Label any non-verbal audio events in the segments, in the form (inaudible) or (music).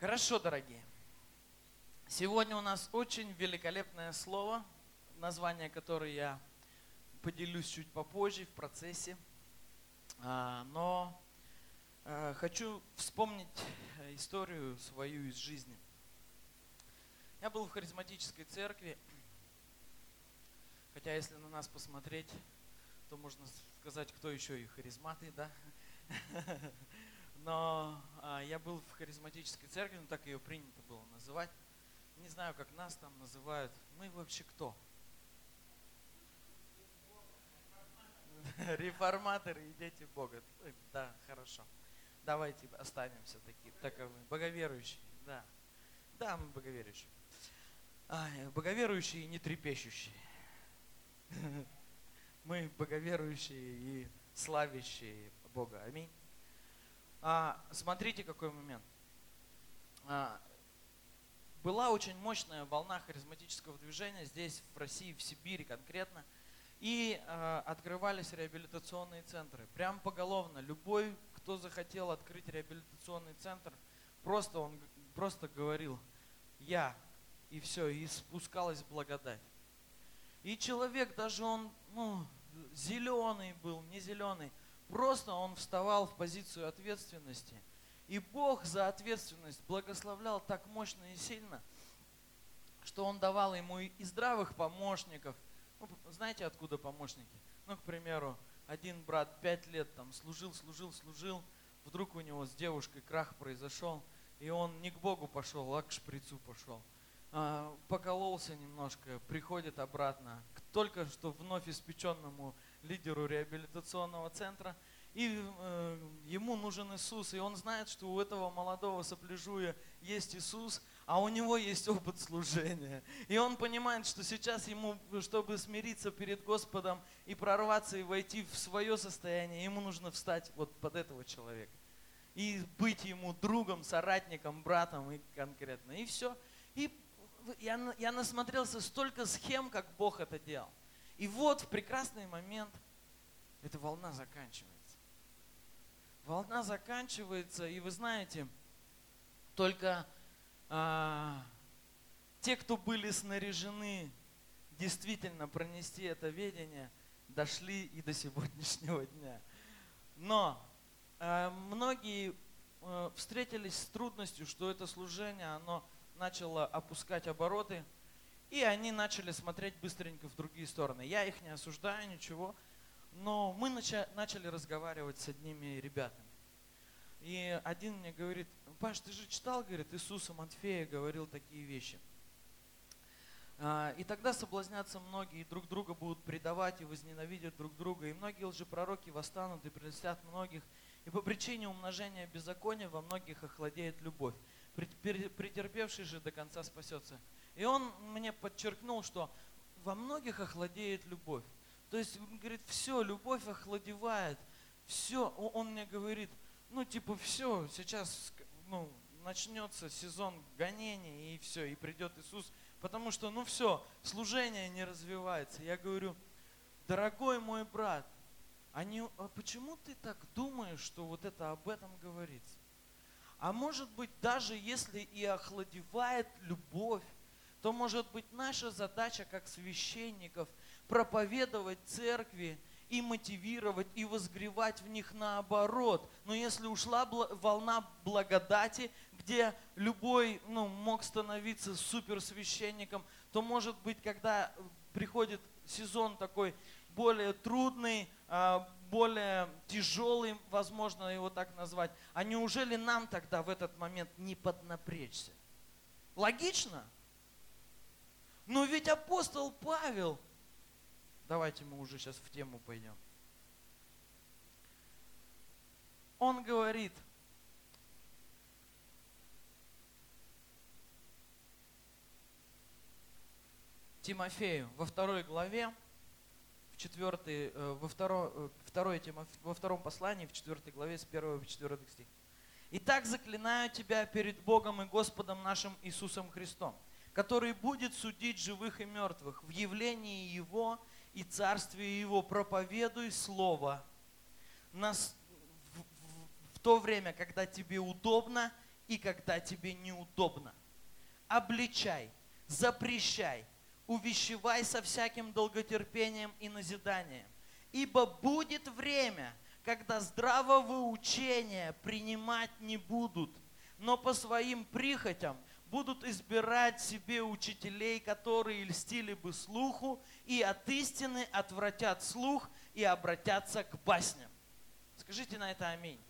Хорошо, дорогие. Сегодня у нас очень великолепное слово, название которое я поделюсь чуть попозже в процессе. А, но а, хочу вспомнить историю свою из жизни. Я был в харизматической церкви, хотя если на нас посмотреть, то можно сказать, кто еще и харизматы, да? (laughs) Но а, я был в харизматической церкви, ну так ее принято было называть. Не знаю, как нас там называют. Мы вообще кто? (laughs) Реформаторы и дети Бога. Да, хорошо. Давайте останемся такие, таковы. Боговерующие, да. Да, мы боговерующие. А, боговерующие и не трепещущие. (laughs) Мы боговерующие и славящие Бога. Аминь. А, смотрите, какой момент. А, была очень мощная волна харизматического движения здесь, в России, в Сибири конкретно. И э, открывались реабилитационные центры. Прям поголовно. Любой, кто захотел открыть реабилитационный центр, просто он просто говорил, я, и все, и спускалась благодать. И человек, даже он, ну, зеленый был, не зеленый, Просто он вставал в позицию ответственности. И Бог за ответственность благословлял так мощно и сильно, что Он давал ему и здравых помощников. Ну, знаете, откуда помощники? Ну, к примеру, один брат пять лет там служил, служил, служил, вдруг у него с девушкой крах произошел, и он не к Богу пошел, а к шприцу пошел. А, покололся немножко, приходит обратно к только что вновь испеченному лидеру реабилитационного центра, и э, ему нужен Иисус, и он знает, что у этого молодого сопляжуя есть Иисус, а у него есть опыт служения. И он понимает, что сейчас ему, чтобы смириться перед Господом и прорваться и войти в свое состояние, ему нужно встать вот под этого человека. И быть ему другом, соратником, братом и конкретно. И все. И я, я насмотрелся столько схем, как Бог это делал. И вот в прекрасный момент эта волна заканчивается. Волна заканчивается, и вы знаете, только а, те, кто были снаряжены действительно пронести это ведение, дошли и до сегодняшнего дня. Но а, многие а, встретились с трудностью, что это служение, оно начало опускать обороты – и они начали смотреть быстренько в другие стороны. Я их не осуждаю, ничего. Но мы начали разговаривать с одними ребятами. И один мне говорит, Паш, ты же читал, говорит, Иисуса Матфея говорил такие вещи. А, и тогда соблазнятся многие, и друг друга будут предавать и возненавидят друг друга. И многие лжепророки восстанут и прелестят многих. И по причине умножения беззакония во многих охладеет любовь. Претерпевший же до конца спасется. И он мне подчеркнул, что во многих охладеет любовь. То есть, он говорит, все, любовь охладевает. Все, он мне говорит, ну, типа, все, сейчас, ну, начнется сезон гонений, и все, и придет Иисус, потому что, ну, все, служение не развивается. Я говорю, дорогой мой брат, не, а почему ты так думаешь, что вот это об этом говорится? А может быть, даже если и охладевает любовь, то может быть наша задача как священников проповедовать церкви и мотивировать, и возгревать в них наоборот. Но если ушла волна благодати, где любой ну, мог становиться суперсвященником, то может быть, когда приходит сезон такой более трудный, а, более тяжелый, возможно его так назвать, а неужели нам тогда в этот момент не поднапрячься? Логично? Но ведь апостол Павел, давайте мы уже сейчас в тему пойдем. Он говорит, Тимофею во второй главе, четвертой, э, во, второ, э, второй, во втором послании, в четвертой главе, с 1 по 4 стих. «Итак, заклинаю тебя перед Богом и Господом нашим Иисусом Христом, который будет судить живых и мертвых в явлении Его и Царстве Его. Проповедуй Слово в, в, в то время, когда тебе удобно, и когда тебе неудобно. Обличай, запрещай, увещевай со всяким долготерпением и назиданием. Ибо будет время, когда здравого учения принимать не будут, но по своим прихотям будут избирать себе учителей, которые льстили бы слуху, и от истины отвратят слух и обратятся к басням. Скажите на это аминь.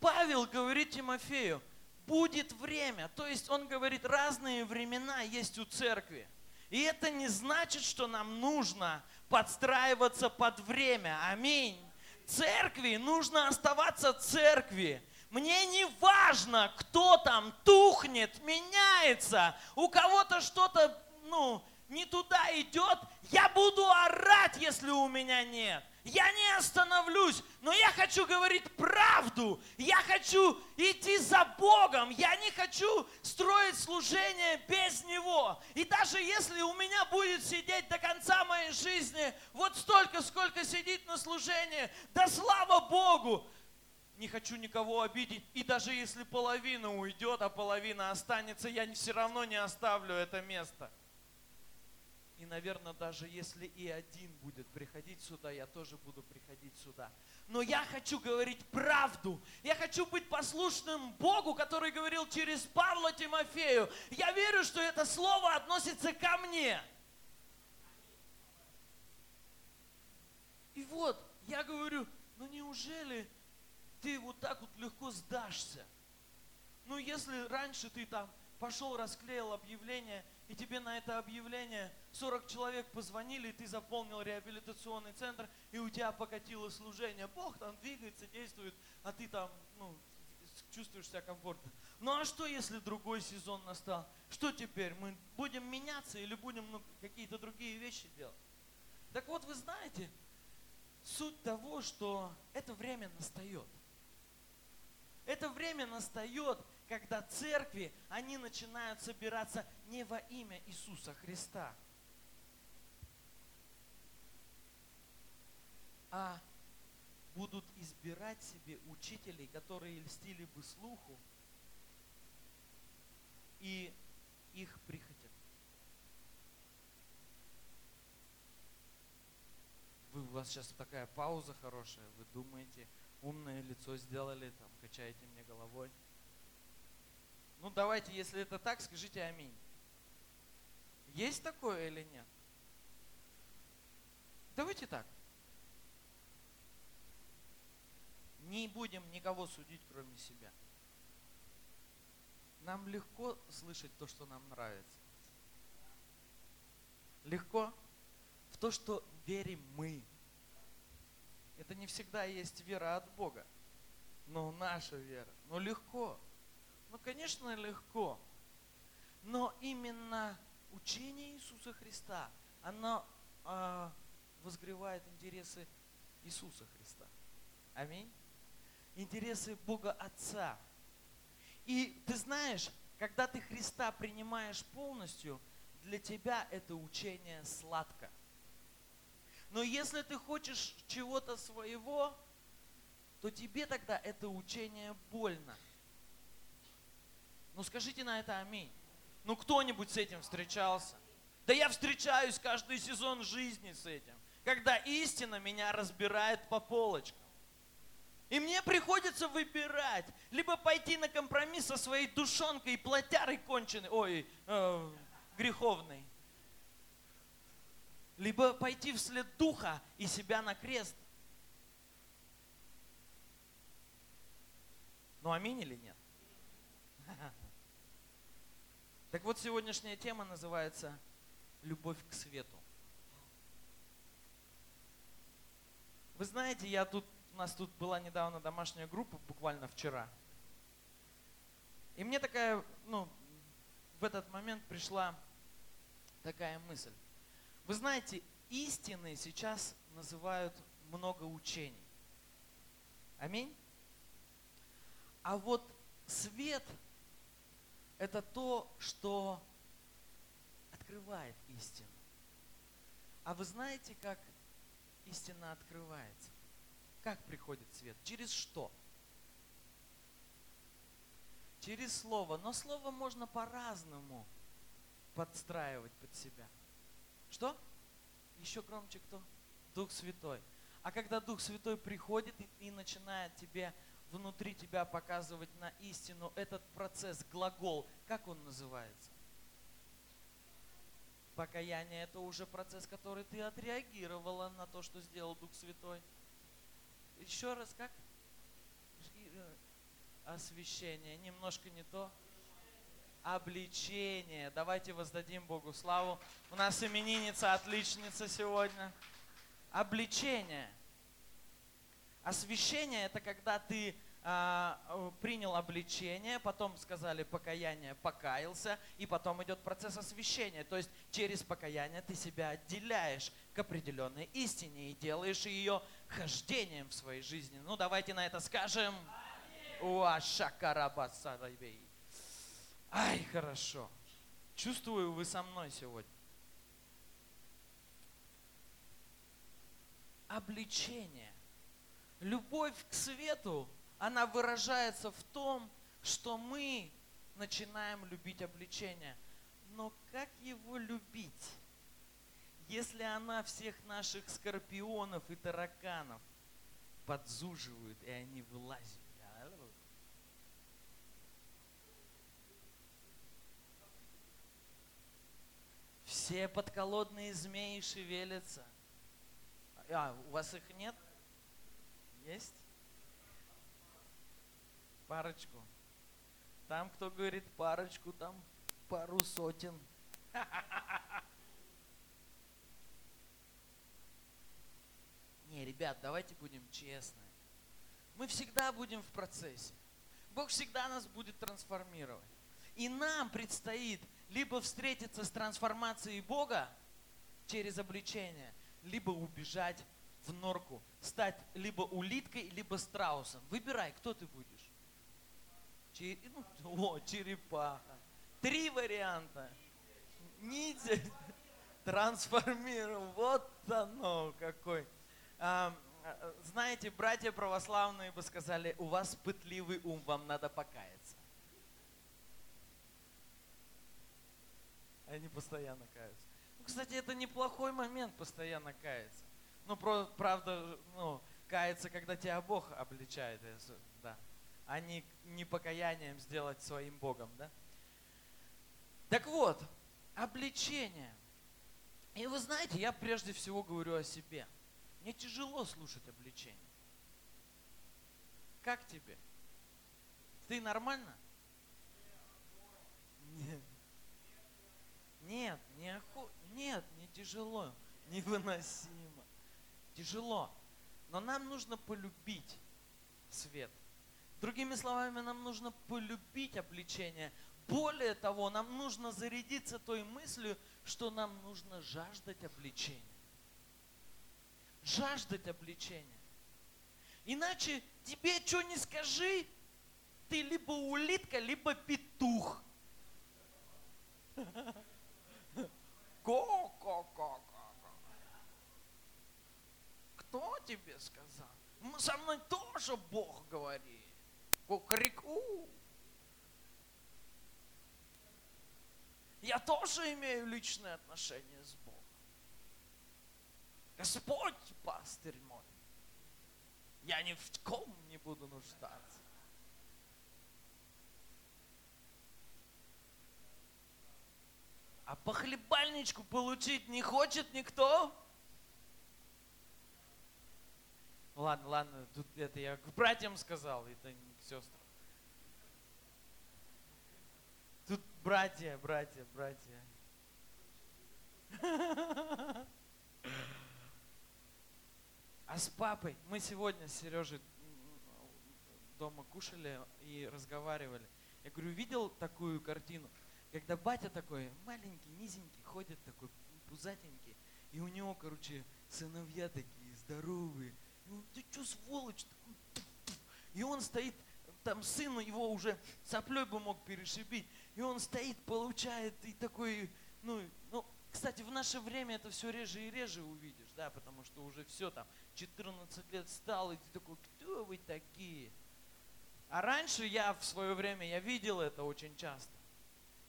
Павел говорит Тимофею, будет время. То есть он говорит, разные времена есть у церкви. И это не значит, что нам нужно подстраиваться под время. Аминь. Церкви нужно оставаться церкви. Мне не важно, кто там тухнет, меняется, у кого-то что-то, ну, не туда идет, я буду орать, если у меня нет. Я не остановлюсь, но я хочу говорить правду. Я хочу идти за Богом. Я не хочу строить служение без Него. И даже если у меня будет сидеть до конца моей жизни вот столько, сколько сидит на служении, да слава Богу, не хочу никого обидеть. И даже если половина уйдет, а половина останется, я все равно не оставлю это место. И, наверное, даже если и один будет приходить сюда, я тоже буду приходить сюда. Но я хочу говорить правду. Я хочу быть послушным Богу, который говорил через Павла Тимофею. Я верю, что это слово относится ко мне. И вот, я говорю, ну неужели ты вот так вот легко сдашься? Ну если раньше ты там пошел, расклеил объявление – и тебе на это объявление 40 человек позвонили, и ты заполнил реабилитационный центр, и у тебя покатило служение. Бог там двигается, действует, а ты там ну, чувствуешь себя комфортно. Ну а что, если другой сезон настал? Что теперь? Мы будем меняться или будем ну, какие-то другие вещи делать? Так вот, вы знаете, суть того, что это время настает. Это время настает, когда церкви, они начинают собираться не во имя Иисуса Христа, а будут избирать себе учителей, которые льстили бы слуху и их прихотям. Вы, у вас сейчас такая пауза хорошая, вы думаете, умное лицо сделали, там, качаете мне головой – ну давайте, если это так, скажите аминь. Есть такое или нет? Давайте так. Не будем никого судить, кроме себя. Нам легко слышать то, что нам нравится. Легко в то, что верим мы. Это не всегда есть вера от Бога, но наша вера. Но легко. Ну, конечно, легко. Но именно учение Иисуса Христа, оно э, возгревает интересы Иисуса Христа. Аминь. Интересы Бога Отца. И ты знаешь, когда ты Христа принимаешь полностью, для тебя это учение сладко. Но если ты хочешь чего-то своего, то тебе тогда это учение больно. Ну скажите на это аминь. Ну кто-нибудь с этим встречался? Да я встречаюсь каждый сезон жизни с этим, когда истина меня разбирает по полочкам. И мне приходится выбирать, либо пойти на компромисс со своей душонкой и плотярой конченой, ой, э, греховной, либо пойти вслед духа и себя на крест. Ну аминь или нет? Так вот, сегодняшняя тема называется «Любовь к свету». Вы знаете, я тут, у нас тут была недавно домашняя группа, буквально вчера. И мне такая, ну, в этот момент пришла такая мысль. Вы знаете, истины сейчас называют много учений. Аминь. А вот свет – это то, что открывает истину. А вы знаете, как истина открывается? Как приходит свет? Через что? через слово. Но слово можно по-разному подстраивать под себя. Что? Еще громче кто? Дух Святой. А когда Дух Святой приходит и, и начинает тебе внутри тебя показывать на истину этот процесс, глагол, как он называется? Покаяние это уже процесс, который ты отреагировала на то, что сделал Дух Святой. Еще раз, как? Э, освящение. Немножко не то. Обличение. Давайте воздадим Богу славу. У нас именинница, отличница сегодня. Обличение. Освящение это когда ты а, принял обличение, потом сказали покаяние, покаялся, и потом идет процесс освящения. То есть через покаяние ты себя отделяешь к определенной истине и делаешь ее хождением в своей жизни. Ну давайте на это скажем. Ай, хорошо. Чувствую, вы со мной сегодня. Обличение. Любовь к свету она выражается в том, что мы начинаем любить обличение. Но как его любить, если она всех наших скорпионов и тараканов подзуживает, и они вылазят? Все подколодные змеи шевелятся. А, у вас их нет? Есть? Парочку. Там, кто говорит парочку, там пару сотен. (laughs) Не, ребят, давайте будем честны. Мы всегда будем в процессе. Бог всегда нас будет трансформировать. И нам предстоит либо встретиться с трансформацией Бога через обличение, либо убежать в норку, стать либо улиткой, либо страусом. Выбирай, кто ты будешь. Чер... Ну, (laughs) о, черепаха. Три варианта. Ниндзя (laughs) трансформировал. Вот оно какой. А, знаете, братья православные бы сказали, у вас пытливый ум, вам надо покаяться. Они постоянно каются. Ну, кстати, это неплохой момент постоянно каяться. Ну, про, правда, ну, каяться, когда тебя Бог обличает. Да а не, не покаянием сделать своим Богом. Да? Так вот, обличение. И вы знаете, я прежде всего говорю о себе. Мне тяжело слушать обличение. Как тебе? Ты нормально? Нет. Не охо... Нет, не тяжело, невыносимо. Тяжело. Но нам нужно полюбить свет – Другими словами, нам нужно полюбить обличение. Более того, нам нужно зарядиться той мыслью, что нам нужно жаждать обличения. Жаждать обличения. Иначе тебе что не скажи, ты либо улитка, либо петух. (laughs) Ко-ко-ко-ко. Кто тебе сказал? Со мной тоже Бог говорит кукареку. Я тоже имею личные отношения с Богом. Господь пастырь мой. Я ни в ком не буду нуждаться. А по хлебальничку получить не хочет никто? Ладно, ладно, тут это я к братьям сказал, это сестрам. Тут братья, братья, братья. А с папой мы сегодня с Сережей дома кушали и разговаривали. Я говорю, видел такую картину, когда батя такой маленький, низенький, ходит такой пузатенький, и у него, короче, сыновья такие здоровые. Он, ты что, сволочь? И он стоит там сыну его уже соплей бы мог перешибить. И он стоит, получает, и такой, ну, ну, кстати, в наше время это все реже и реже увидишь, да, потому что уже все там, 14 лет стал, и ты такой, кто вы такие? А раньше я в свое время, я видел это очень часто.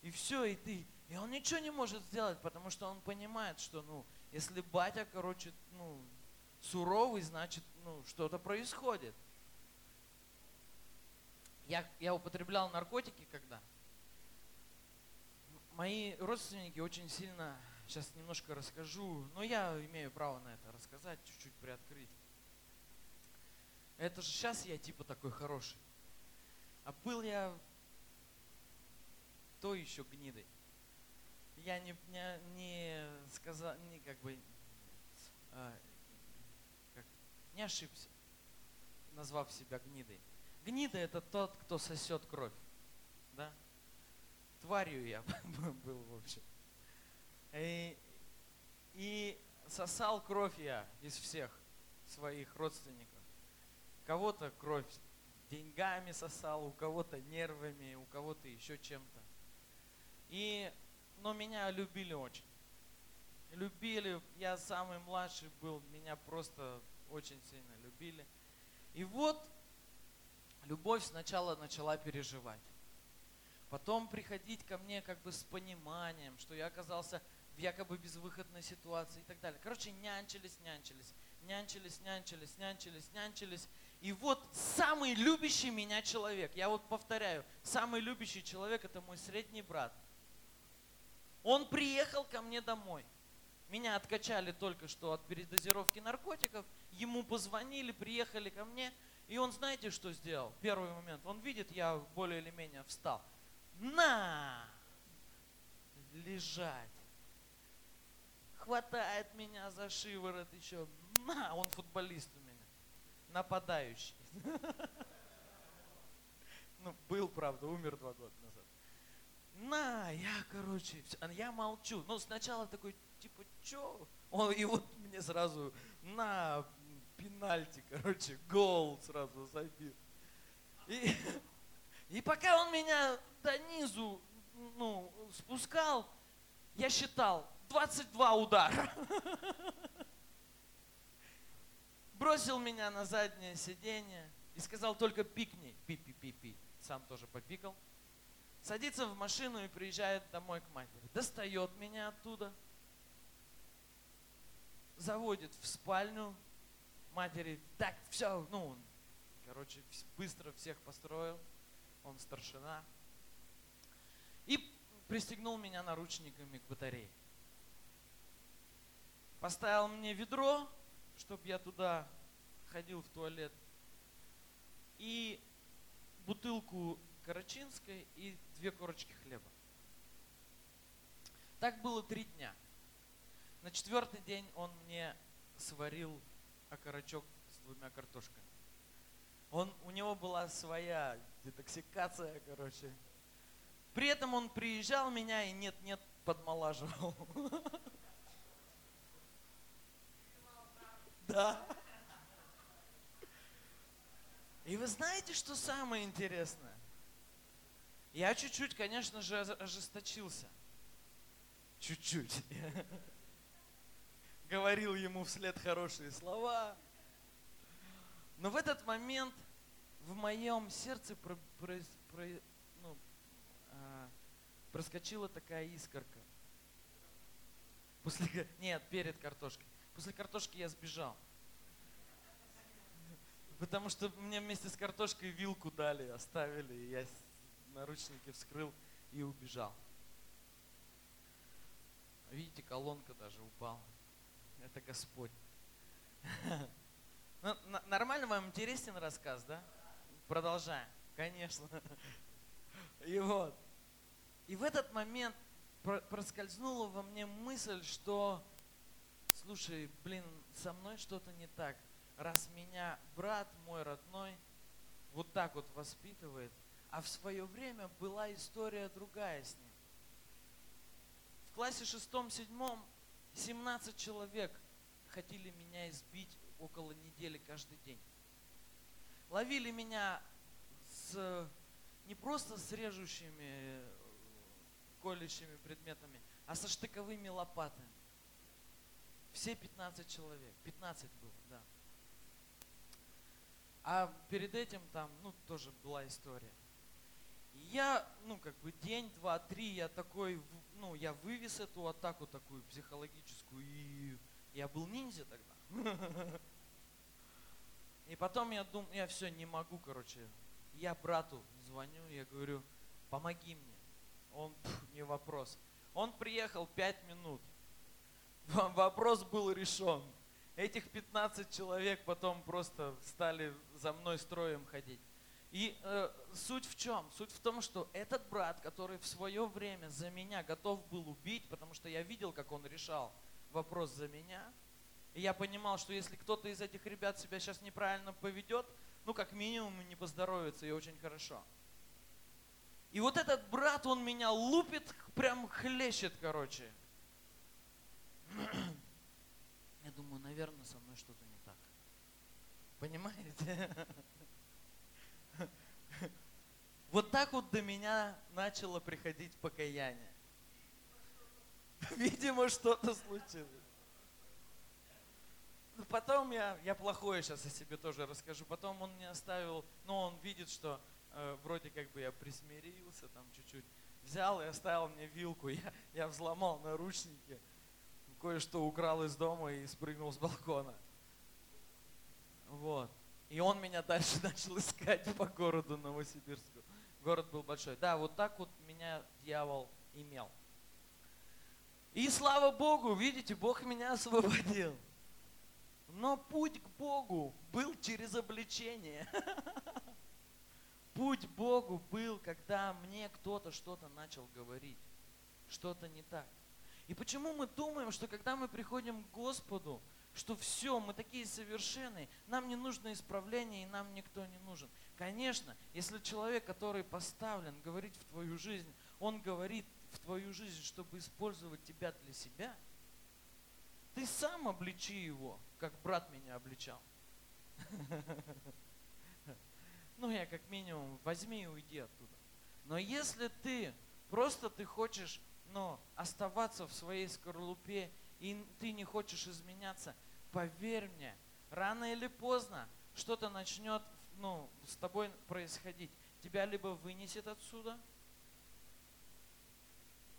И все, и ты. И он ничего не может сделать, потому что он понимает, что, ну, если батя, короче, ну, суровый, значит, ну, что-то происходит. Я, я употреблял наркотики когда? Мои родственники очень сильно, сейчас немножко расскажу, но я имею право на это рассказать, чуть-чуть приоткрыть. Это же сейчас я типа такой хороший. А был я то еще гнидой. Я не, не, не сказал, не как бы, как, не ошибся, назвав себя гнидой. Гнида это тот, кто сосет кровь. Да? Тварью я (laughs) был, в общем. И, и сосал кровь я из всех своих родственников. Кого-то кровь деньгами сосал, у кого-то нервами, у кого-то еще чем-то. И, но меня любили очень. Любили, я самый младший был, меня просто очень сильно любили. И вот любовь сначала начала переживать. Потом приходить ко мне как бы с пониманием, что я оказался в якобы безвыходной ситуации и так далее. Короче, нянчились, нянчились, нянчились, нянчились, нянчились, нянчились. И вот самый любящий меня человек, я вот повторяю, самый любящий человек это мой средний брат. Он приехал ко мне домой. Меня откачали только что от передозировки наркотиков. Ему позвонили, приехали ко мне. И он, знаете, что сделал? Первый момент. Он видит, я более или менее встал. На! Лежать. Хватает меня за шиворот еще. На! Он футболист у меня нападающий. (laughs) Ну, был, правда, умер два года назад. На, я, короче, я молчу. Ну, сначала такой, типа, чё? Он, и вот мне сразу, на, пенальти, короче, гол сразу забил. И, (laughs) и пока он меня до низу, ну, спускал, я считал 22 удара (laughs) бросил меня на заднее сиденье и сказал только пикни, пи-пи-пи-пи. Сам тоже попикал. Садится в машину и приезжает домой к матери. Достает меня оттуда, заводит в спальню матери. Так, все, ну, короче, быстро всех построил. Он старшина. И пристегнул меня наручниками к батарее. Поставил мне ведро, чтобы я туда ходил в туалет. И бутылку карачинской и две корочки хлеба. Так было три дня. На четвертый день он мне сварил окорочок с двумя картошками. Он, у него была своя детоксикация, короче. При этом он приезжал меня и нет-нет подмолаживал. (laughs) Да. И вы знаете, что самое интересное? Я чуть-чуть, конечно же, ожесточился. Чуть-чуть. (laughs) Говорил ему вслед хорошие слова. Но в этот момент в моем сердце про, про, про, ну, а, проскочила такая искорка. После, (laughs) нет, перед картошкой. После картошки я сбежал. Потому что мне вместе с картошкой вилку дали, оставили, и я наручники вскрыл и убежал. Видите, колонка даже упала. Это Господь. Ну, нормально вам интересен рассказ, да? Продолжаем. Конечно. И вот. И в этот момент проскользнула во мне мысль, что слушай, блин, со мной что-то не так. Раз меня брат мой родной вот так вот воспитывает, а в свое время была история другая с ним. В классе шестом-седьмом 17 человек хотели меня избить около недели каждый день. Ловили меня с, не просто с режущими, колющими предметами, а со штыковыми лопатами. Все 15 человек. 15 было, да. А перед этим там, ну, тоже была история. Я, ну, как бы день, два, три, я такой, ну, я вывез эту атаку такую психологическую, и я был ниндзя тогда. (laughs) И потом я думаю, я все, не могу, короче. Я брату звоню, я говорю, помоги мне. Он, (laughs) не вопрос. Он приехал пять минут. (laughs) Вопрос был решен. Этих 15 человек потом просто стали за мной строем ходить. И э, суть в чем? Суть в том, что этот брат, который в свое время за меня готов был убить, потому что я видел, как он решал вопрос за меня, и я понимал, что если кто-то из этих ребят себя сейчас неправильно поведет, ну, как минимум, не поздоровится, и очень хорошо. И вот этот брат, он меня лупит, прям хлещет, короче. (clears throat) Я думаю, наверное, со мной что-то не так. Понимаете? (laughs) Вот так вот до меня начало приходить покаяние. (laughs) Видимо, что-то случилось. Потом я, я плохое сейчас о себе тоже расскажу. Потом он мне оставил, ну он видит, что э, вроде как бы я присмирился там чуть-чуть. Взял и оставил мне вилку. (laughs) Я, я взломал наручники кое-что украл из дома и спрыгнул с балкона. Вот. И он меня дальше (laughs) начал искать по городу Новосибирску. Город был большой. Да, вот так вот меня дьявол имел. И слава Богу, видите, Бог меня освободил. Но путь к Богу был через обличение. (laughs) Путь к Богу был, когда мне кто-то что-то начал говорить. Что-то не так. И почему мы думаем, что когда мы приходим к Господу, что все, мы такие совершенные, нам не нужно исправление и нам никто не нужен. Конечно, если человек, который поставлен говорить в твою жизнь, он говорит в твою жизнь, чтобы использовать тебя для себя, ты сам обличи его, как брат меня обличал. (laughs) Ну, я как минимум возьми и уйди оттуда. Но если ты просто ты хочешь но оставаться в своей скорлупе, и ты не хочешь изменяться, поверь мне, рано или поздно что-то начнет ну, с тобой происходить. Тебя либо вынесет отсюда,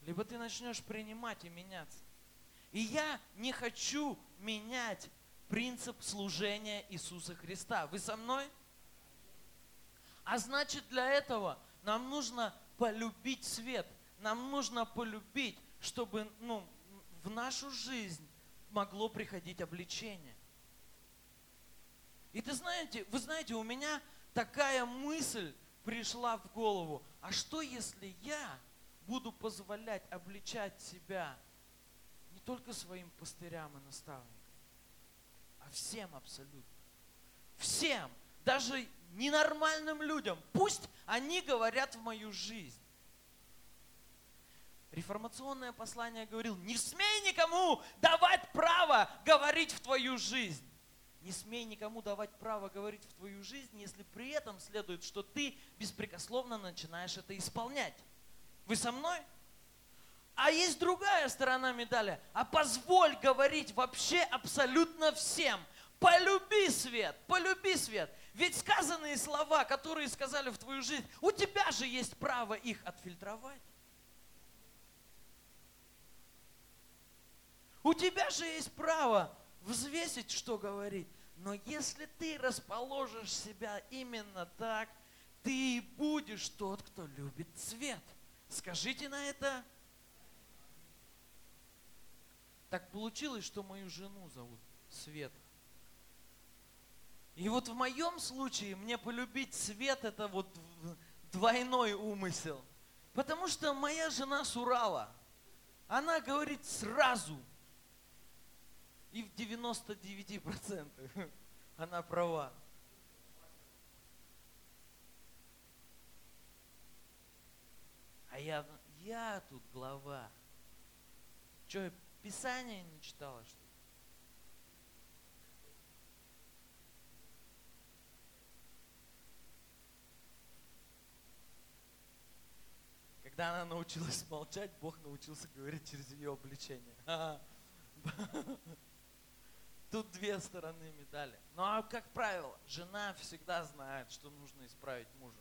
либо ты начнешь принимать и меняться. И я не хочу менять принцип служения Иисуса Христа. Вы со мной? А значит, для этого нам нужно полюбить свет нам нужно полюбить, чтобы ну, в нашу жизнь могло приходить обличение. И ты знаете, вы знаете, у меня такая мысль пришла в голову. А что если я буду позволять обличать себя не только своим пастырям и наставникам, а всем абсолютно. Всем, даже ненормальным людям. Пусть они говорят в мою жизнь. Реформационное послание говорил, не смей никому давать право говорить в твою жизнь. Не смей никому давать право говорить в твою жизнь, если при этом следует, что ты беспрекословно начинаешь это исполнять. Вы со мной? А есть другая сторона медали. А позволь говорить вообще абсолютно всем. Полюби свет, полюби свет. Ведь сказанные слова, которые сказали в твою жизнь, у тебя же есть право их отфильтровать. У тебя же есть право взвесить, что говорить. Но если ты расположишь себя именно так, ты будешь тот, кто любит цвет. Скажите на это. Так получилось, что мою жену зовут Света. И вот в моем случае мне полюбить цвет это вот двойной умысел. Потому что моя жена с Урала, она говорит сразу – и в 99% (laughs) она права. А я, я тут глава. Что, Писание не читала, что ли? Когда она научилась молчать, Бог научился говорить через ее обличение. (laughs) тут две стороны медали. Ну а как правило, жена всегда знает, что нужно исправить мужа.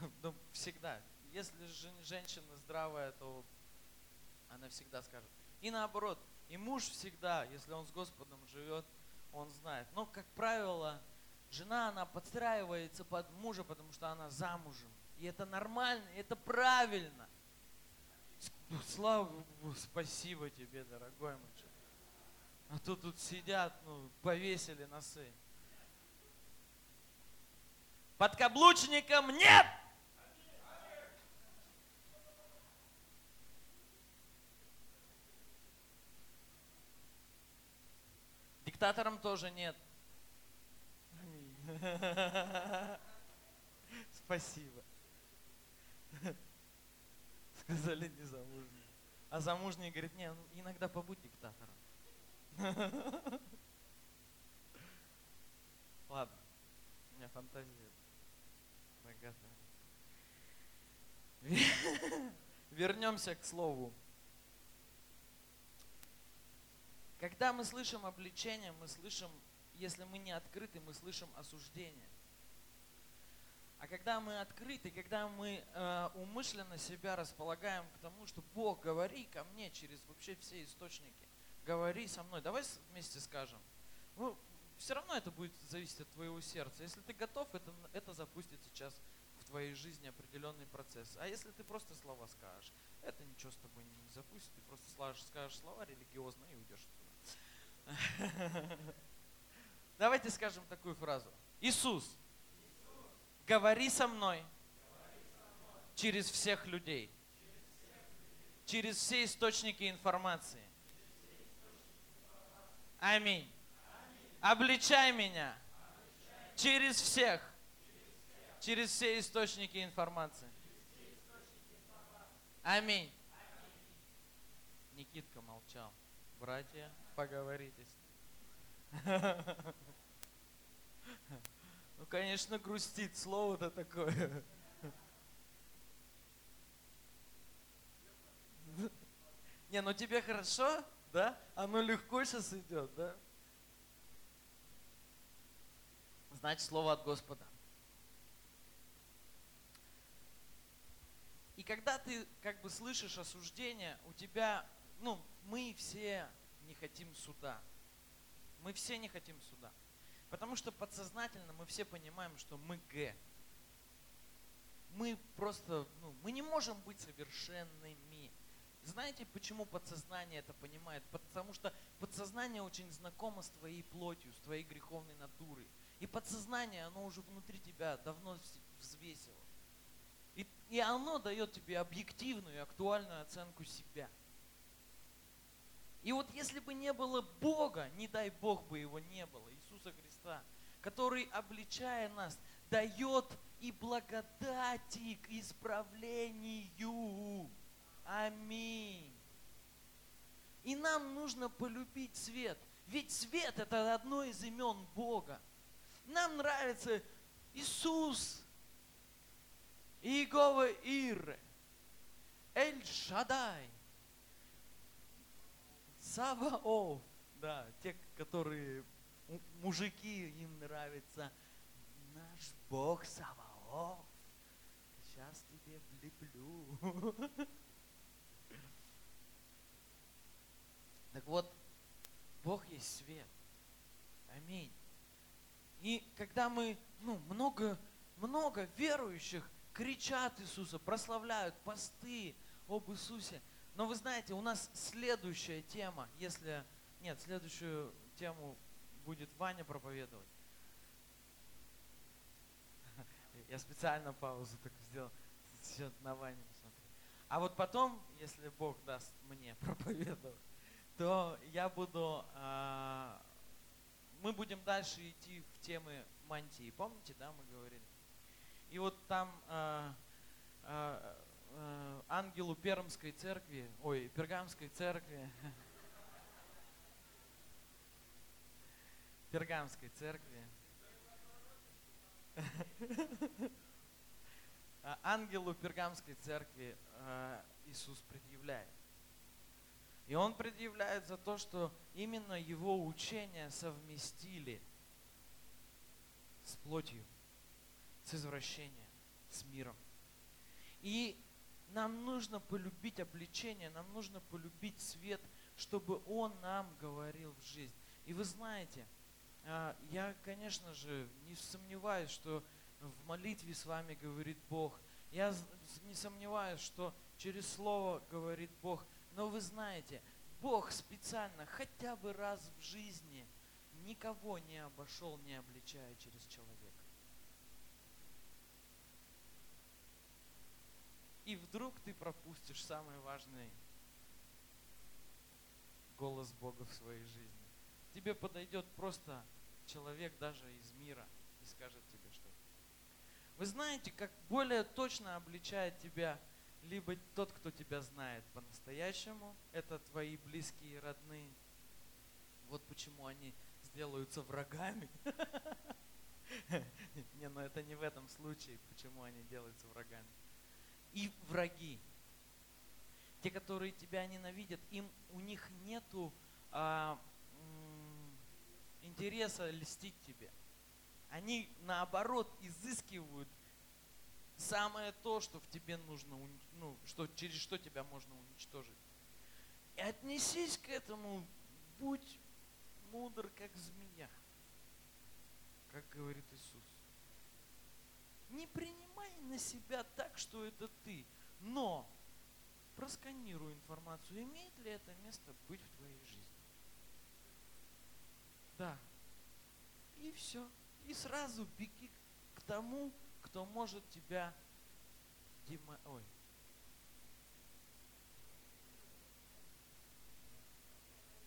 (laughs) Ну, всегда. Если женщина здравая, то она всегда скажет. И наоборот, и муж всегда, если он с Господом живет, он знает. Но, как правило, жена, она подстраивается под мужа, потому что она замужем. И это нормально, и это правильно. Слава Богу, спасибо тебе, дорогой мой человек. А то тут сидят, ну, повесили носы. Под каблучником нет! Диктатором тоже нет. (laughs) Спасибо. (laughs) Сказали не замужний. А замужний говорит, не, ну, иногда побудь диктатором. (laughs) Ладно, у меня фантазия богатая. (laughs) Вернемся к слову. Когда мы слышим обличение, мы слышим, если мы не открыты, мы слышим осуждение. А когда мы открыты, когда мы э, умышленно себя располагаем к тому, что Бог, говори ко мне через вообще все источники, говори со мной, давай вместе скажем. Ну, все равно это будет зависеть от твоего сердца. Если ты готов, это, это запустит сейчас в твоей жизни определенный процесс. А если ты просто слова скажешь, это ничего с тобой не запустит. Ты просто скажешь, слова религиозно и уйдешь оттуда. (laughs) Давайте скажем такую фразу. Иисус, Говори со мной через всех людей, через все источники информации. Аминь. Обличай меня через всех, через все источники информации. Аминь. Никитка молчал. Братья, поговорите с ним. Ну, конечно, грустит слово-то такое. Не, ну тебе хорошо, да? Оно легко сейчас идет, да? Значит, слово от Господа. И когда ты как бы слышишь осуждение, у тебя, ну, мы все не хотим суда. Мы все не хотим суда. Потому что подсознательно мы все понимаем, что мы Г. Мы просто, ну, мы не можем быть совершенными. Знаете, почему подсознание это понимает? Потому что подсознание очень знакомо с твоей плотью, с твоей греховной натурой. И подсознание, оно уже внутри тебя давно взвесило. И, и оно дает тебе объективную и актуальную оценку себя. И вот если бы не было Бога, не дай Бог бы его не было, Иисуса Христа, который, обличая нас, дает и благодати к исправлению. Аминь. И нам нужно полюбить свет. Ведь свет это одно из имен Бога. Нам нравится Иисус, Иегова Иры, Эль Шадай, Саваоф, да, те, которые мужики, им нравится наш Бог Саваоф. Сейчас тебе влеплю. (laughs) Так вот, Бог есть свет. Аминь. И когда мы, ну, много, много верующих кричат Иисуса, прославляют посты об Иисусе. Но вы знаете, у нас следующая тема, если... Нет, следующую тему будет Ваня проповедовать. (laughs) Я специально паузу так сделал. Все на Ваню посмотри. А вот потом, если Бог даст мне (laughs) проповедовать, то я буду, а, мы будем дальше идти в темы мантии. Помните, да, мы говорили? И вот там а, а, а, ангелу Пермской церкви, ой, Пергамской церкви, (laughs) Пергамской церкви, (laughs) ангелу Пергамской церкви Иисус предъявляет И он предъявляет за то, что именно его учения совместили с плотью, с извращением, с миром. И нам нужно полюбить обличение, нам нужно полюбить свет, чтобы он нам говорил в жизнь. И вы знаете, а, я, конечно же, не сомневаюсь, что в молитве с вами говорит Бог. Я не сомневаюсь, что через Слово говорит Бог. Но вы знаете, Бог специально хотя бы раз в жизни никого не обошел, не обличая через человека. И вдруг ты пропустишь самый важный голос Бога в своей жизни. Тебе подойдет просто человек даже из мира и скажет тебе что-то. Вы знаете, как более точно обличает тебя либо тот, кто тебя знает по-настоящему, это твои близкие и родные. Вот почему они сделаются врагами. (laughs) Не, но это не в этом случае, почему они делаются врагами. И враги, те, которые тебя ненавидят, им у них нету а, интереса льстить тебе. Они наоборот изыскивают самое то, что в тебе нужно, ну, что, через что тебя можно уничтожить. И отнесись к этому, будь мудр, как змея, как говорит Иисус. Не принимай на себя так, что это ты, но просканируй информацию, имеет ли это место быть в твоей жизни. Да. И все. И сразу беги к тому, кто может тебя демо... Ой.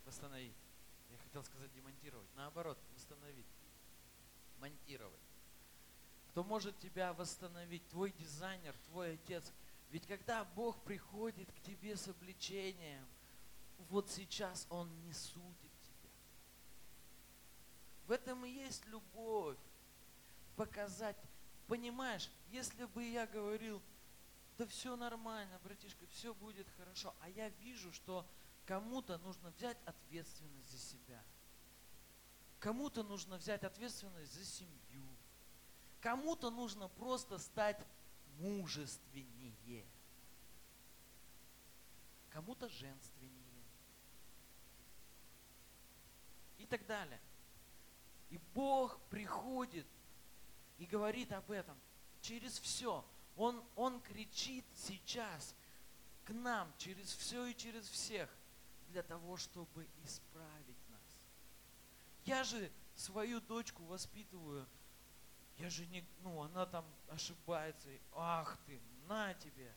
Восстановить. Я хотел сказать демонтировать. Наоборот, восстановить. Монтировать. Кто может тебя восстановить? Твой дизайнер, твой отец. Ведь когда Бог приходит к тебе с обличением, вот сейчас Он не судит тебя. В этом и есть любовь. Показать Понимаешь, если бы я говорил, да все нормально, братишка, все будет хорошо, а я вижу, что кому-то нужно взять ответственность за себя. Кому-то нужно взять ответственность за семью. Кому-то нужно просто стать мужественнее. Кому-то женственнее. И так далее. И Бог приходит и говорит об этом через все. Он, он кричит сейчас к нам через все и через всех для того, чтобы исправить нас. Я же свою дочку воспитываю, я же не, ну, она там ошибается, и, ах ты, на тебе.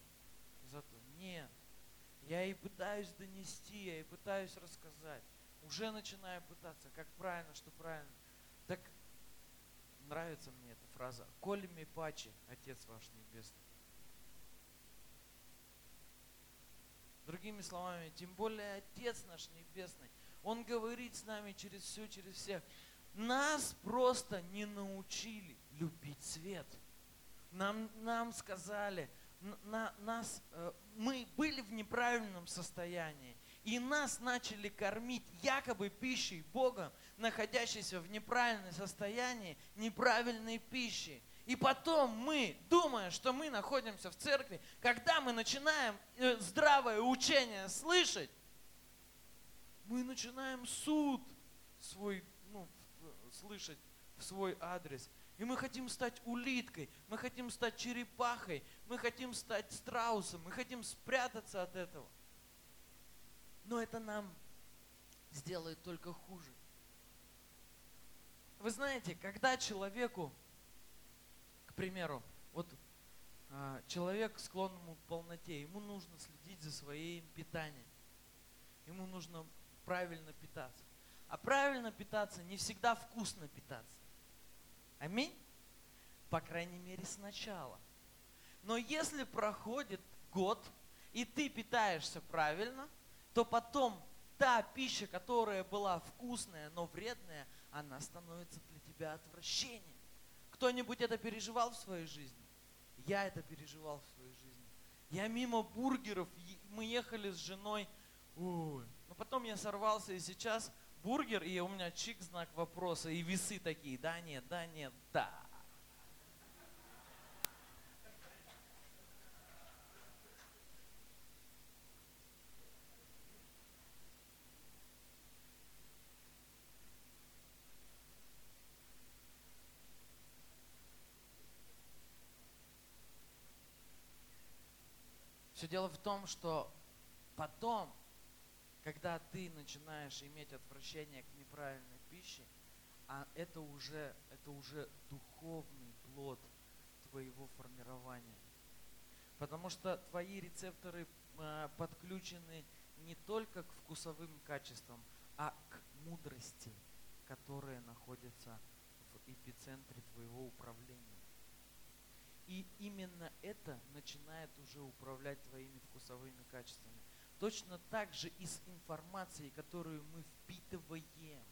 Зато нет. Я ей пытаюсь донести, я ей пытаюсь рассказать. Уже начинаю пытаться, как правильно, что правильно. Так нравится мне эта фраза. «Коли ми паче, Отец ваш Небесный». Другими словами, тем более Отец наш Небесный, Он говорит с нами через все, через всех. Нас просто не научили любить свет. Нам, нам сказали, на, нас, э, мы были в неправильном состоянии. И нас начали кормить якобы пищей Богом, находящейся в неправильном состоянии, неправильной пищей. И потом мы, думая, что мы находимся в церкви, когда мы начинаем э, здравое учение слышать, мы начинаем суд свой, ну, слышать в свой адрес. И мы хотим стать улиткой, мы хотим стать черепахой, мы хотим стать страусом, мы хотим спрятаться от этого – но это нам сделает только хуже. Вы знаете, когда человеку, к примеру, вот а, человек склонному к полноте, ему нужно следить за своим питанием. Ему нужно правильно питаться. А правильно питаться не всегда вкусно питаться. Аминь? По крайней мере сначала. Но если проходит год, и ты питаешься правильно – то потом та пища, которая была вкусная, но вредная, она становится для тебя отвращением. Кто-нибудь это переживал в своей жизни? Я это переживал в своей жизни. Я мимо бургеров, мы ехали с женой Ой. Но потом я сорвался, и сейчас бургер, и у меня чик, знак вопроса, и весы такие, да, нет, да, нет, да. Все дело в том, что потом, когда ты начинаешь иметь отвращение к неправильной пище, а это уже, это уже духовный плод твоего формирования. Потому что твои рецепторы э, подключены не только к вкусовым качествам, а к мудрости, которая находится в эпицентре твоего управления. И именно это начинает уже управлять твоими вкусовыми качествами. Точно так же и с информацией, которую мы впитываем.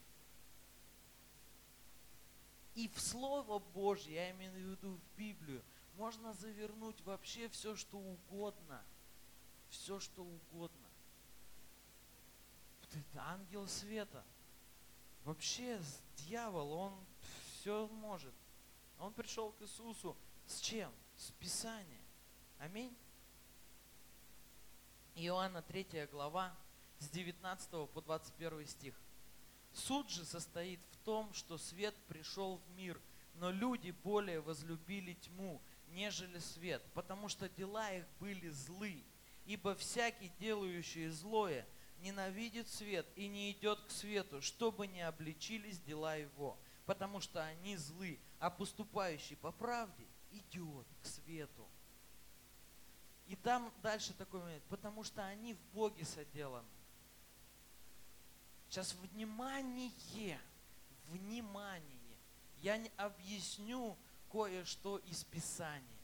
И в Слово Божье, я имею в виду в Библию, можно завернуть вообще все, что угодно. Все, что угодно. Это ангел света. Вообще дьявол, он все может. Он пришел к Иисусу с чем? С Писания. Аминь. Иоанна 3 глава с 19 по 21 стих. Суд же состоит в том, что свет пришел в мир, но люди более возлюбили тьму, нежели свет, потому что дела их были злы. Ибо всякий, делающий злое, ненавидит свет и не идет к свету, чтобы не обличились дела его, потому что они злы, а поступающий по правде идет к свету. И там дальше такой момент, потому что они в Боге соделаны. Сейчас внимание, внимание. Я не объясню кое-что из Писания.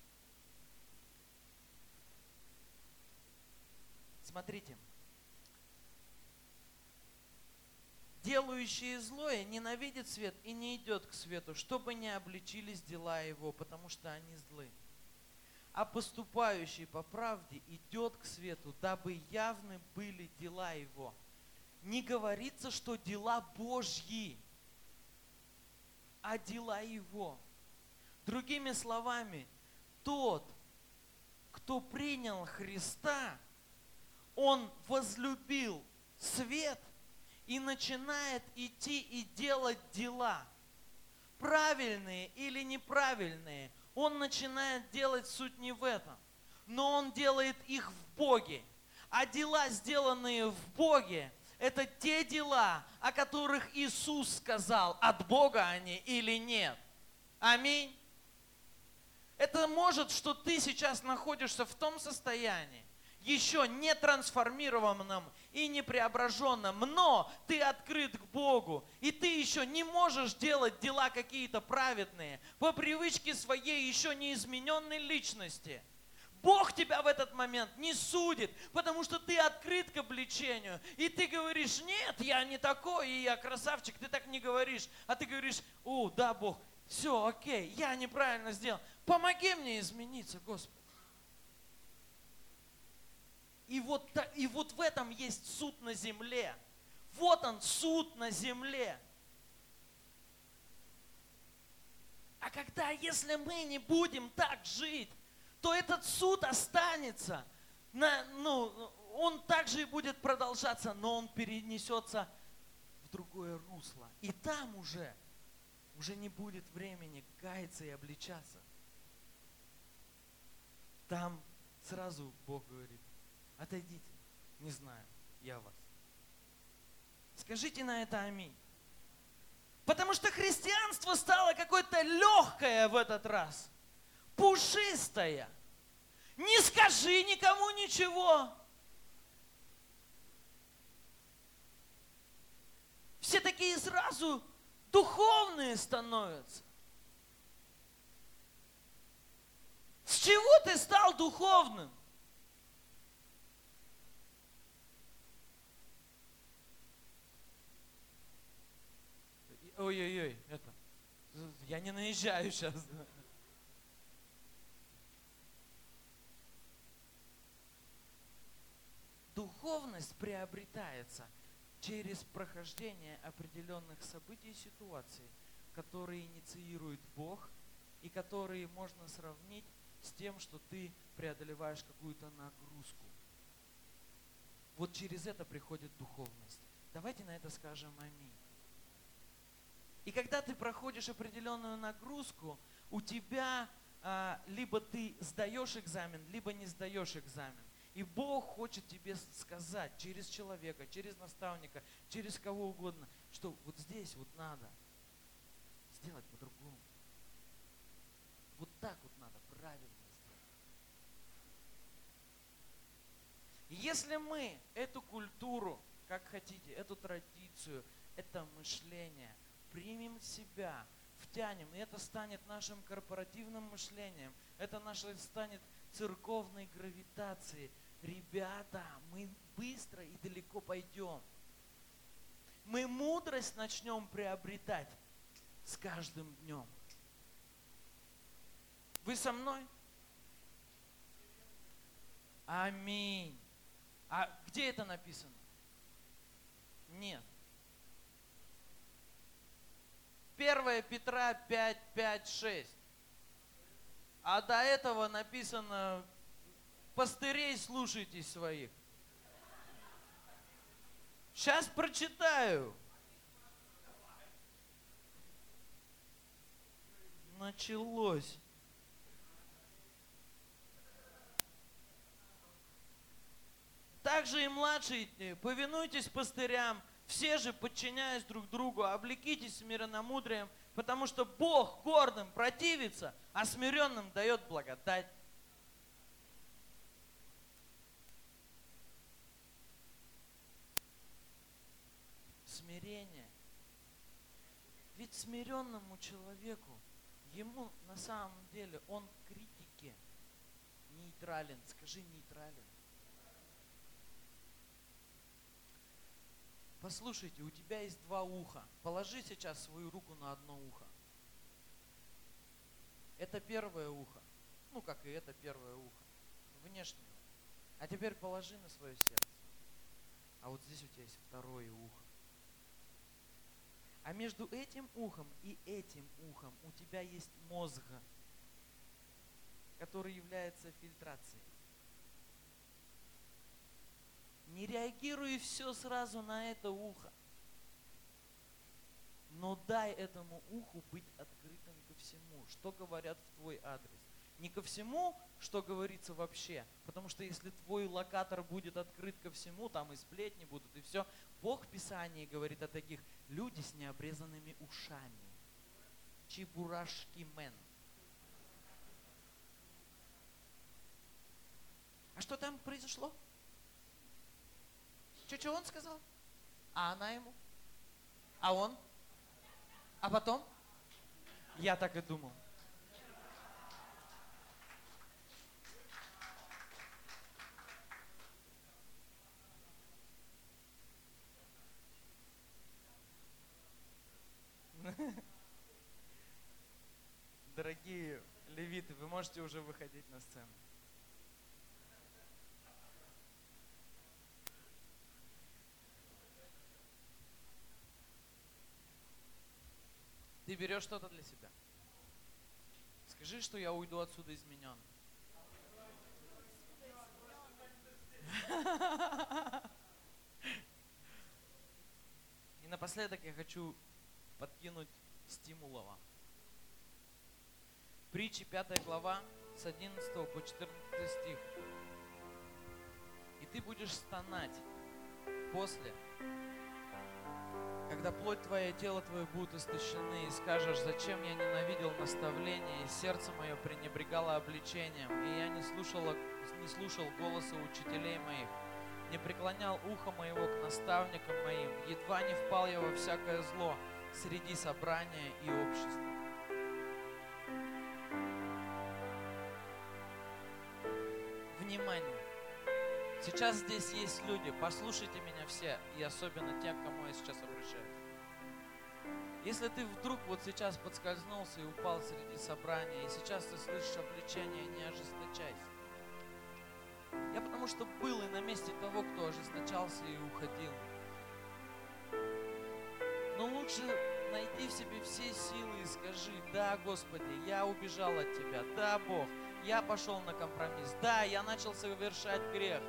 Смотрите. Делающие злое ненавидит свет и не идет к свету, чтобы не обличились дела его, потому что они злы. А поступающий по правде идет к свету, дабы явны были дела его. Не говорится, что дела Божьи, а дела его. Другими словами, тот, кто принял Христа, он возлюбил свет и начинает идти и делать дела, правильные или неправильные, он начинает делать суть не в этом, но он делает их в Боге. А дела, сделанные в Боге, это те дела, о которых Иисус сказал, от Бога они или нет. Аминь. Это может, что ты сейчас находишься в том состоянии, еще не трансформированном и не преображенном, но ты открыт к Богу, и ты еще не можешь делать дела какие-то праведные по привычке своей еще не измененной личности. Бог тебя в этот момент не судит, потому что ты открыт к обличению. И ты говоришь, нет, я не такой, и я красавчик. Ты так не говоришь. А ты говоришь, о, да, Бог, все, окей, я неправильно сделал. Помоги мне измениться, Господи. И вот, и вот в этом есть суд на земле. Вот он, суд на земле. А когда, если мы не будем так жить, то этот суд останется. На, ну, он также и будет продолжаться, но он перенесется в другое русло. И там уже, уже не будет времени каяться и обличаться. Там сразу Бог говорит, Отойдите. Не знаю, я вас. Скажите на это аминь. Потому что христианство стало какое-то легкое в этот раз. Пушистое. Не скажи никому ничего. Все такие сразу духовные становятся. С чего ты стал духовным? Ой-ой-ой, это, я не наезжаю сейчас. Духовность приобретается через прохождение определенных событий и ситуаций, которые инициирует Бог и которые можно сравнить с тем, что ты преодолеваешь какую-то нагрузку. Вот через это приходит духовность. Давайте на это скажем аминь. И когда ты проходишь определенную нагрузку, у тебя а, либо ты сдаешь экзамен, либо не сдаешь экзамен. И Бог хочет тебе сказать через человека, через наставника, через кого угодно, что вот здесь вот надо сделать по-другому. Вот так вот надо правильно сделать. Если мы эту культуру, как хотите, эту традицию, это мышление примем себя, втянем, и это станет нашим корпоративным мышлением, это наше станет церковной гравитацией. Ребята, мы быстро и далеко пойдем. Мы мудрость начнем приобретать с каждым днем. Вы со мной? Аминь. А где это написано? Нет. 1 Петра 5, 5, 6. А до этого написано, пастырей слушайтесь своих. Сейчас прочитаю. Началось. Также и младшие, повинуйтесь пастырям, все же, подчиняясь друг другу, облекитесь смиренномудрием, потому что Бог гордым противится, а смиренным дает благодать. Смирение. Ведь смиренному человеку, ему на самом деле, он к критике нейтрален. Скажи нейтрален. Послушайте, у тебя есть два уха. Положи сейчас свою руку на одно ухо. Это первое ухо. Ну, как и это первое ухо. Внешнее. А теперь положи на свое сердце. А вот здесь у тебя есть второе ухо. А между этим ухом и этим ухом у тебя есть мозг, который является фильтрацией. Не реагируй все сразу на это ухо. Но дай этому уху быть открытым ко всему, что говорят в твой адрес. Не ко всему, что говорится вообще. Потому что если твой локатор будет открыт ко всему, там и сплетни будут, и все. Бог в Писании говорит о таких люди с необрезанными ушами. Чебурашки мен. А что там произошло? Что-что он сказал? А она ему? А он? А потом? Я так и думал. (laughs) Дорогие левиты, вы можете уже выходить на сцену. Берешь что-то для себя. Скажи, что я уйду отсюда изменен. (laughs) И напоследок я хочу подкинуть стимула вам. Притчи 5 глава с 11 по 14 стих. И ты будешь стонать после когда плоть твоя и тело твое будут истощены, и скажешь, зачем я ненавидел наставление, и сердце мое пренебрегало обличением, и я не, слушала, не слушал голоса учителей моих, не преклонял ухо моего к наставникам моим, едва не впал я во всякое зло среди собрания и общества. Сейчас здесь есть люди, послушайте меня все, и особенно те, к кому я сейчас обращаюсь. Если ты вдруг вот сейчас подскользнулся и упал среди собрания, и сейчас ты слышишь обличение, не ожесточайся. Я потому что был и на месте того, кто ожесточался и уходил. Но лучше найди в себе все силы и скажи, да, Господи, я убежал от Тебя, да, Бог, я пошел на компромисс, да, я начал совершать грех.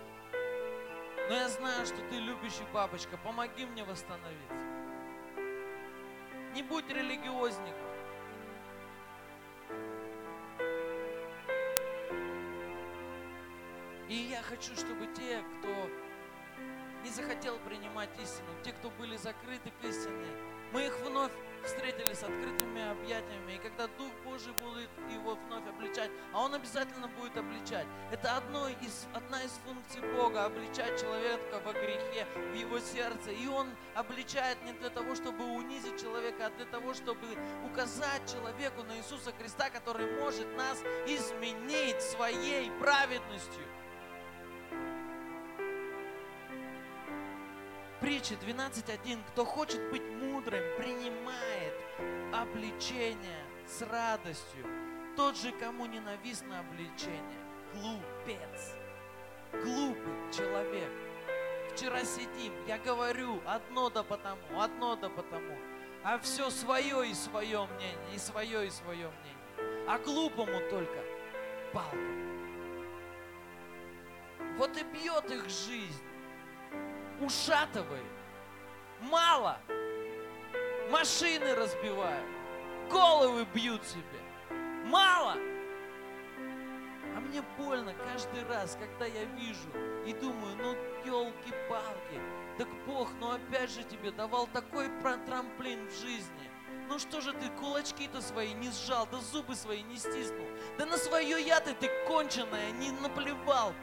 Но я знаю, что Ты любящий папочка, помоги мне восстановиться. Не будь религиозником. И я хочу, чтобы те, кто не захотел принимать истину, те, кто были закрыты к истине, мы их вновь встретили с открытыми объятиями, и когда Дух Божий будет его вновь обличать, а Он обязательно будет обличать. Это одно из, одна из функций Бога, обличать человека во грехе, в его сердце. И Он обличает не для того, чтобы унизить человека, а для того, чтобы указать человеку на Иисуса Христа, который может нас изменить своей праведностью. Притча 12.1. Кто хочет быть мудрым, принимает обличение с радостью. Тот же, кому ненавистно обличение. Глупец. Глупый человек. Вчера сидим, я говорю одно да потому, одно да потому. А все свое и свое мнение, и свое и свое мнение. А глупому только палка. Вот и бьет их жизнь ушатывает. Мало. Машины разбивают. Головы бьют себе. Мало. А мне больно каждый раз, когда я вижу и думаю, ну елки-палки, так Бог, ну опять же тебе давал такой трамплин в жизни. Ну что же ты кулачки-то свои не сжал, да зубы свои не стиснул, да на свое я ты, ты конченая, не наплевал,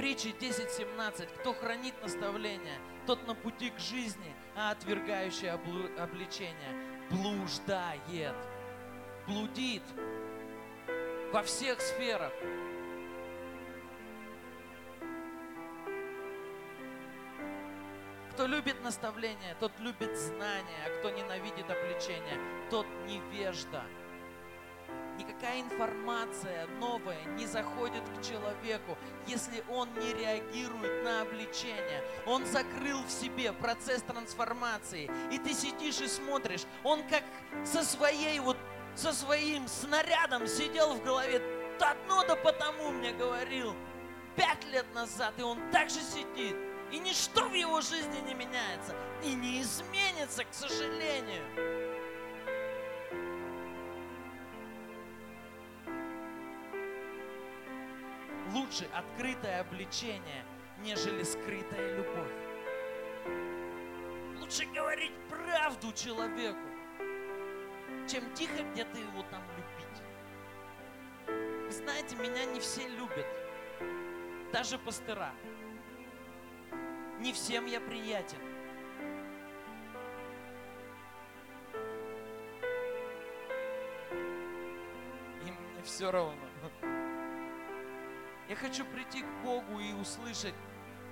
Притчи 10.17. Кто хранит наставление, тот на пути к жизни, а отвергающий обличение блуждает, блудит во всех сферах. Кто любит наставление, тот любит знания, а кто ненавидит обличение, тот невежда никакая информация новая не заходит к человеку, если он не реагирует на обличение. Он закрыл в себе процесс трансформации. И ты сидишь и смотришь, он как со своей вот со своим снарядом сидел в голове. Одно да потому мне говорил пять лет назад, и он также сидит. И ничто в его жизни не меняется и не изменится, к сожалению. Лучше открытое обличение, нежели скрытая любовь. Лучше говорить правду человеку, чем тихо где-то его там любить. Вы знаете, меня не все любят, даже пастыра. Не всем я приятен. Все равно. Я хочу прийти к Богу и услышать,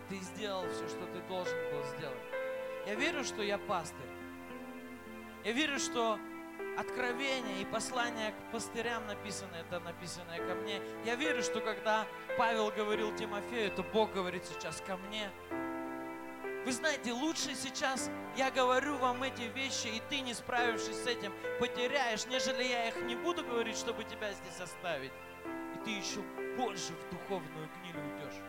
ты сделал все, что ты должен был сделать. Я верю, что я пастырь. Я верю, что откровение и послание к пастырям написано, это написанное ко мне. Я верю, что когда Павел говорил Тимофею, то Бог говорит сейчас ко мне. Вы знаете, лучше сейчас я говорю вам эти вещи, и ты, не справившись с этим, потеряешь, нежели я их не буду говорить, чтобы тебя здесь оставить. И ты еще больше в духовную гниль уйдешь.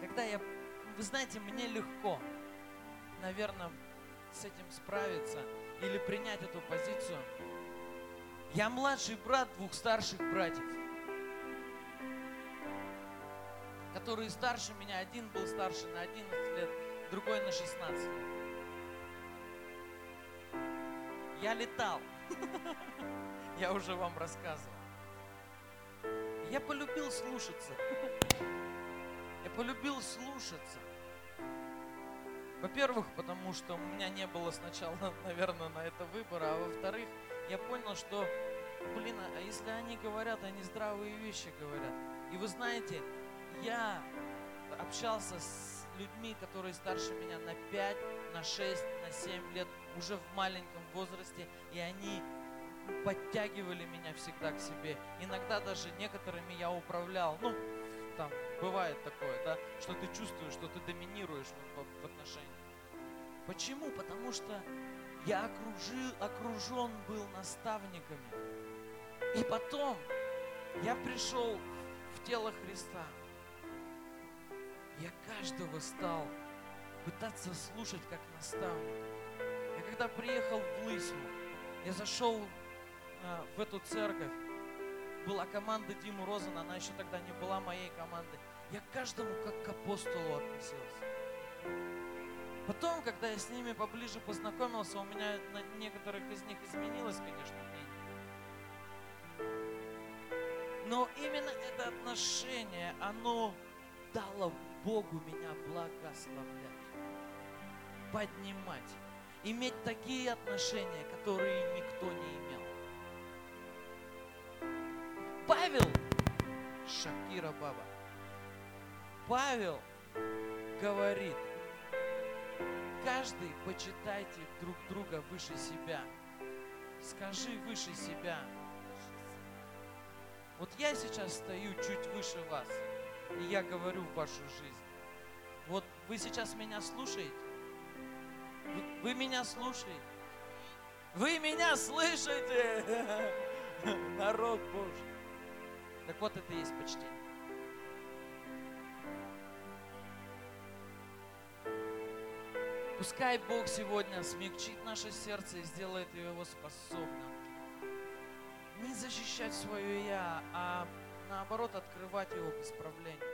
Когда я, вы знаете, мне легко, наверное, с этим справиться или принять эту позицию. Я младший брат двух старших братьев, которые старше меня. Один был старше на 11 лет, другой на 16 лет. Я летал. (laughs) Я уже вам рассказывал. Я полюбил слушаться. Я полюбил слушаться. Во-первых, потому что у меня не было сначала, (laughs) наверное, на это выбора, а во-вторых, я понял, что, блин, а если они говорят, они здравые вещи говорят. И вы знаете, я общался с людьми, которые старше меня на 5, на 6, на 7 лет, уже в маленьком возрасте, и они подтягивали меня всегда к себе. Иногда даже некоторыми я управлял. Ну, там бывает такое, да, что ты чувствуешь, что ты доминируешь в, в, отношениях. Почему? Потому что я окружил, окружен был наставниками. И потом я пришел в тело Христа. Я каждого стал пытаться слушать как наставник. Когда приехал в Лысьму, я зашел э, в эту церковь, была команда Диму Розана, она еще тогда не была моей командой. Я к каждому как к апостолу относился. Потом, когда я с ними поближе познакомился, у меня на некоторых из них изменилось, конечно, мнение. Но именно это отношение, оно дало Богу меня благословлять, поднимать, иметь такие отношения, которые никто не имел. Павел, Шакира Баба, Павел говорит, каждый почитайте друг друга выше себя. Скажи выше себя. Вот я сейчас стою чуть выше вас, и я говорю в вашу жизнь. Вот вы сейчас меня слушаете? Вы, меня слушаете? Вы меня слышите? (laughs) Народ Божий. Так вот это и есть почтение. Пускай Бог сегодня смягчит наше сердце и сделает его способным не защищать свое «я», а наоборот открывать его к исправлению.